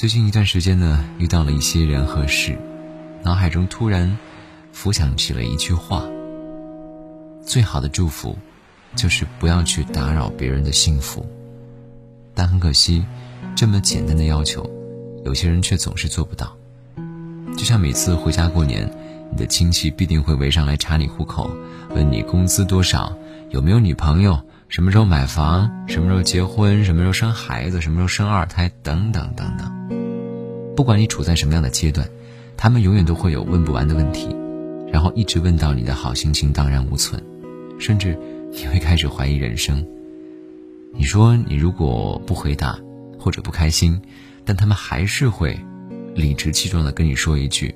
最近一段时间呢，遇到了一些人和事，脑海中突然浮想起了一句话：最好的祝福，就是不要去打扰别人的幸福。但很可惜，这么简单的要求，有些人却总是做不到。就像每次回家过年，你的亲戚必定会围上来查你户口，问你工资多少，有没有女朋友，什么时候买房，什么时候结婚，什么时候生孩子，什么时候生二胎，等等等等。不管你处在什么样的阶段，他们永远都会有问不完的问题，然后一直问到你的好心情荡然无存，甚至你会开始怀疑人生。你说你如果不回答或者不开心，但他们还是会理直气壮地跟你说一句：“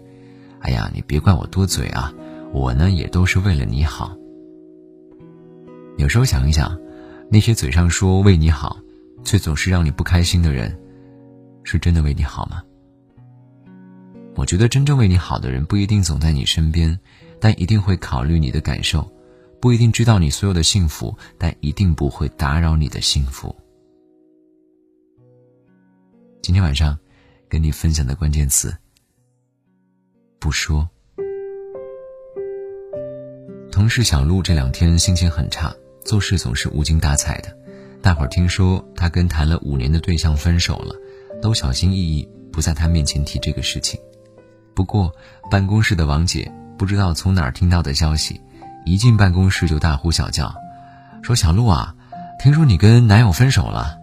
哎呀，你别怪我多嘴啊，我呢也都是为了你好。”有时候想一想，那些嘴上说为你好，却总是让你不开心的人，是真的为你好吗？我觉得真正为你好的人不一定总在你身边，但一定会考虑你的感受；不一定知道你所有的幸福，但一定不会打扰你的幸福。今天晚上，跟你分享的关键词：不说。同事小鹿这两天心情很差，做事总是无精打采的。大伙儿听说他跟谈了五年的对象分手了，都小心翼翼不在他面前提这个事情。不过，办公室的王姐不知道从哪儿听到的消息，一进办公室就大呼小叫，说：“小鹿啊，听说你跟男友分手了，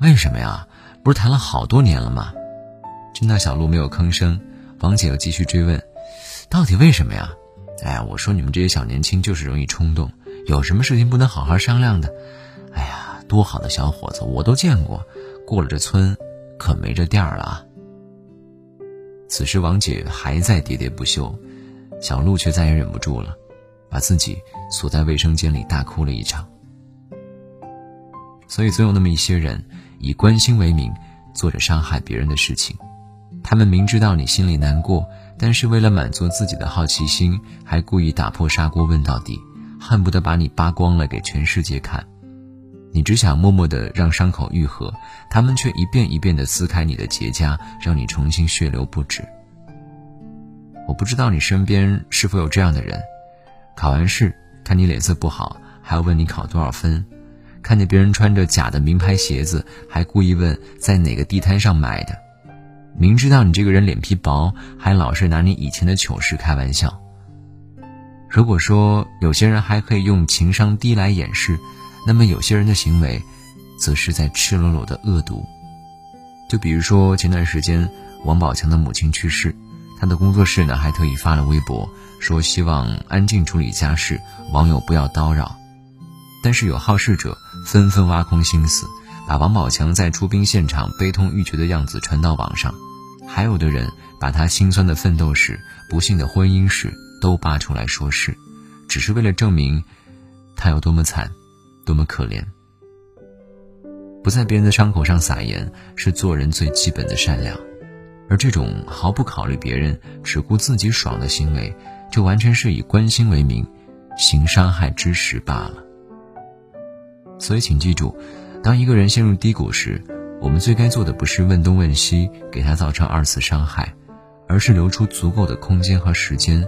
为什么呀？不是谈了好多年了吗？”听到小鹿没有吭声，王姐又继续追问：“到底为什么呀？”哎呀，我说你们这些小年轻就是容易冲动，有什么事情不能好好商量的？哎呀，多好的小伙子我都见过，过了这村，可没这店儿了啊。此时，王姐还在喋喋不休，小鹿却再也忍不住了，把自己锁在卫生间里大哭了一场。所以，总有那么一些人，以关心为名，做着伤害别人的事情。他们明知道你心里难过，但是为了满足自己的好奇心，还故意打破砂锅问到底，恨不得把你扒光了给全世界看。你只想默默的让伤口愈合，他们却一遍一遍的撕开你的结痂，让你重新血流不止。我不知道你身边是否有这样的人，考完试看你脸色不好，还要问你考多少分；看见别人穿着假的名牌鞋子，还故意问在哪个地摊上买的；明知道你这个人脸皮薄，还老是拿你以前的糗事开玩笑。如果说有些人还可以用情商低来掩饰。那么有些人的行为，则是在赤裸裸的恶毒。就比如说前段时间王宝强的母亲去世，他的工作室呢还特意发了微博，说希望安静处理家事，网友不要叨扰。但是有好事者纷纷挖空心思，把王宝强在出殡现场悲痛欲绝的样子传到网上，还有的人把他心酸的奋斗史、不幸的婚姻史都扒出来说事，只是为了证明他有多么惨。多么可怜！不在别人的伤口上撒盐，是做人最基本的善良。而这种毫不考虑别人、只顾自己爽的行为，就完全是以关心为名，行伤害之实罢了。所以，请记住，当一个人陷入低谷时，我们最该做的不是问东问西，给他造成二次伤害，而是留出足够的空间和时间，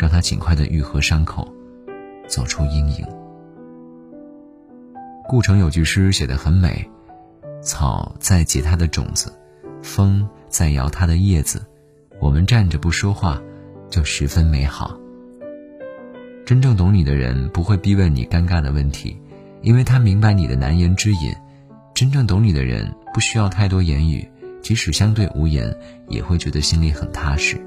让他尽快的愈合伤口，走出阴影。顾城有句诗写得很美：“草在结它的种子，风在摇它的叶子，我们站着不说话，就十分美好。”真正懂你的人不会逼问你尴尬的问题，因为他明白你的难言之隐。真正懂你的人不需要太多言语，即使相对无言，也会觉得心里很踏实。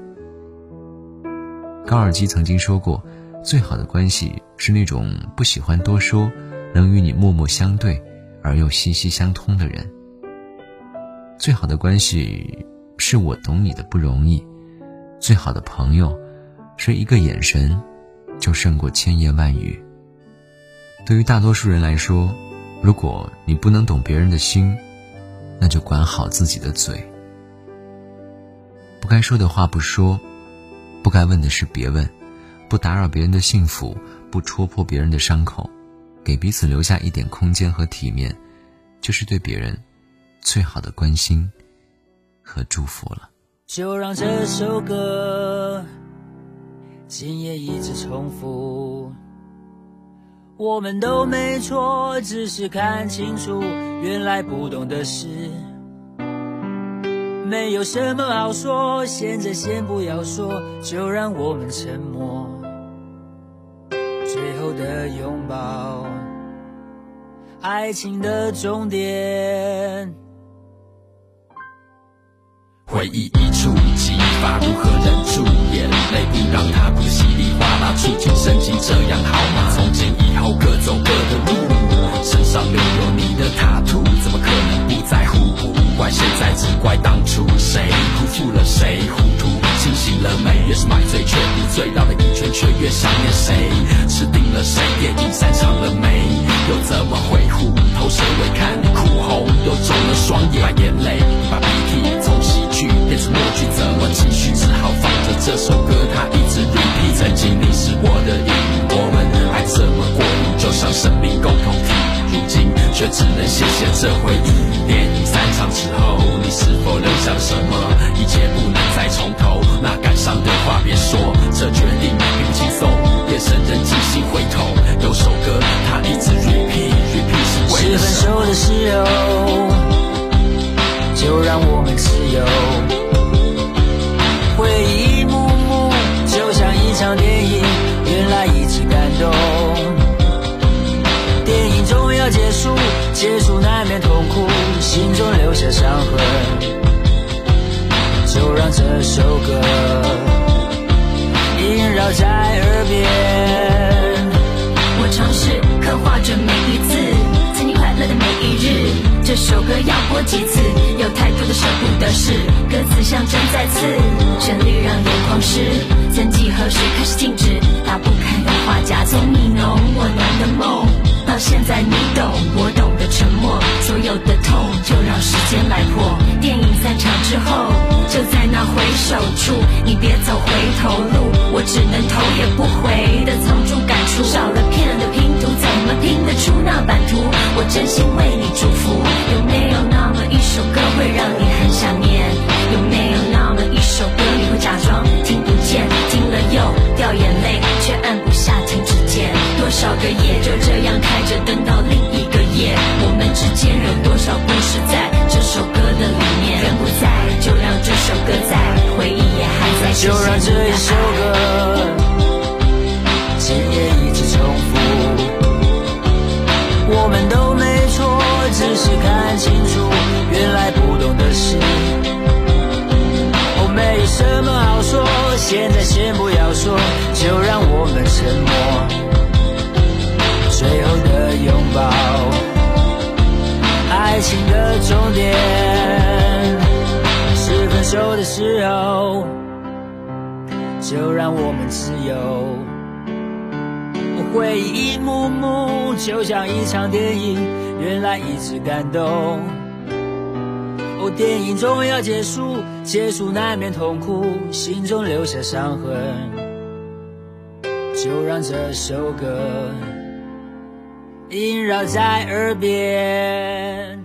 高尔基曾经说过：“最好的关系是那种不喜欢多说。”能与你默默相对，而又息息相通的人。最好的关系是我懂你的不容易，最好的朋友是一个眼神就胜过千言万语。对于大多数人来说，如果你不能懂别人的心，那就管好自己的嘴。不该说的话不说，不该问的事别问，不打扰别人的幸福，不戳破别人的伤口。给彼此留下一点空间和体面，就是对别人最好的关心和祝福了。就让这首歌今夜一直重复。我们都没错，只是看清楚，原来不懂的事，没有什么好说。现在先不要说，就让我们沉默。最后的拥抱，爱情的终点。回忆一触即发，如何忍住眼泪，不让它哭得稀里哗啦？触景生情，这样好吗？从今以后各走各的路，上留有你的塔图，怎么可能不在乎？不怪现在，只怪当初谁辜负了谁，糊涂清醒了没？越是买醉却不醉，绕了一圈却越想念谁？吃定了谁？电影散场了没？又怎么会虎头蛇尾？看你哭红又肿了双眼，把眼泪，把鼻涕从喜剧变成默剧，怎么继续？只好放着这首歌，它一直的回忆的伤痕。就让这首歌萦绕在耳边。我尝试刻画着每一次，曾经快乐的每一日。这首歌要播几次？有太多的舍不得是，歌词像针在刺，旋律让眼眶湿。曾几何时开始静止，打不开的话匣，从你浓我浓的梦，到现在你懂我懂的沉默，处，你别走回头路，我只能头也不回的藏住感触。少了片的拼图，怎么拼得出那版图？我真心为你祝福。什么好说，现在先不要说，就让我们沉默。最后的拥抱，爱情的终点，是分手的时候。就让我们自由。回忆一幕幕，就像一场电影，原来一直感动。哦，电影终要结束，结束难免痛苦，心中留下伤痕。就让这首歌萦绕在耳边。